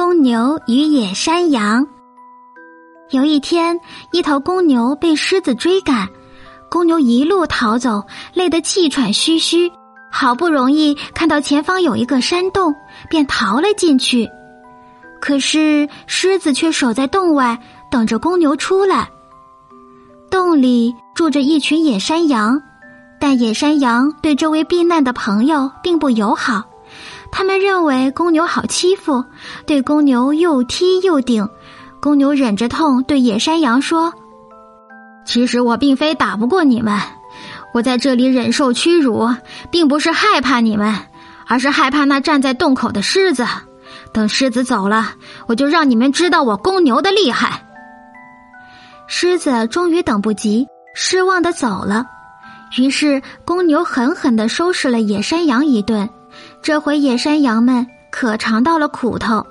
公牛与野山羊。有一天，一头公牛被狮子追赶，公牛一路逃走，累得气喘吁吁。好不容易看到前方有一个山洞，便逃了进去。可是狮子却守在洞外，等着公牛出来。洞里住着一群野山羊，但野山羊对这位避难的朋友并不友好。他们认为公牛好欺负，对公牛又踢又顶。公牛忍着痛对野山羊说：“其实我并非打不过你们，我在这里忍受屈辱，并不是害怕你们，而是害怕那站在洞口的狮子。等狮子走了，我就让你们知道我公牛的厉害。”狮子终于等不及，失望的走了。于是公牛狠狠的收拾了野山羊一顿。这回野山羊们可尝到了苦头。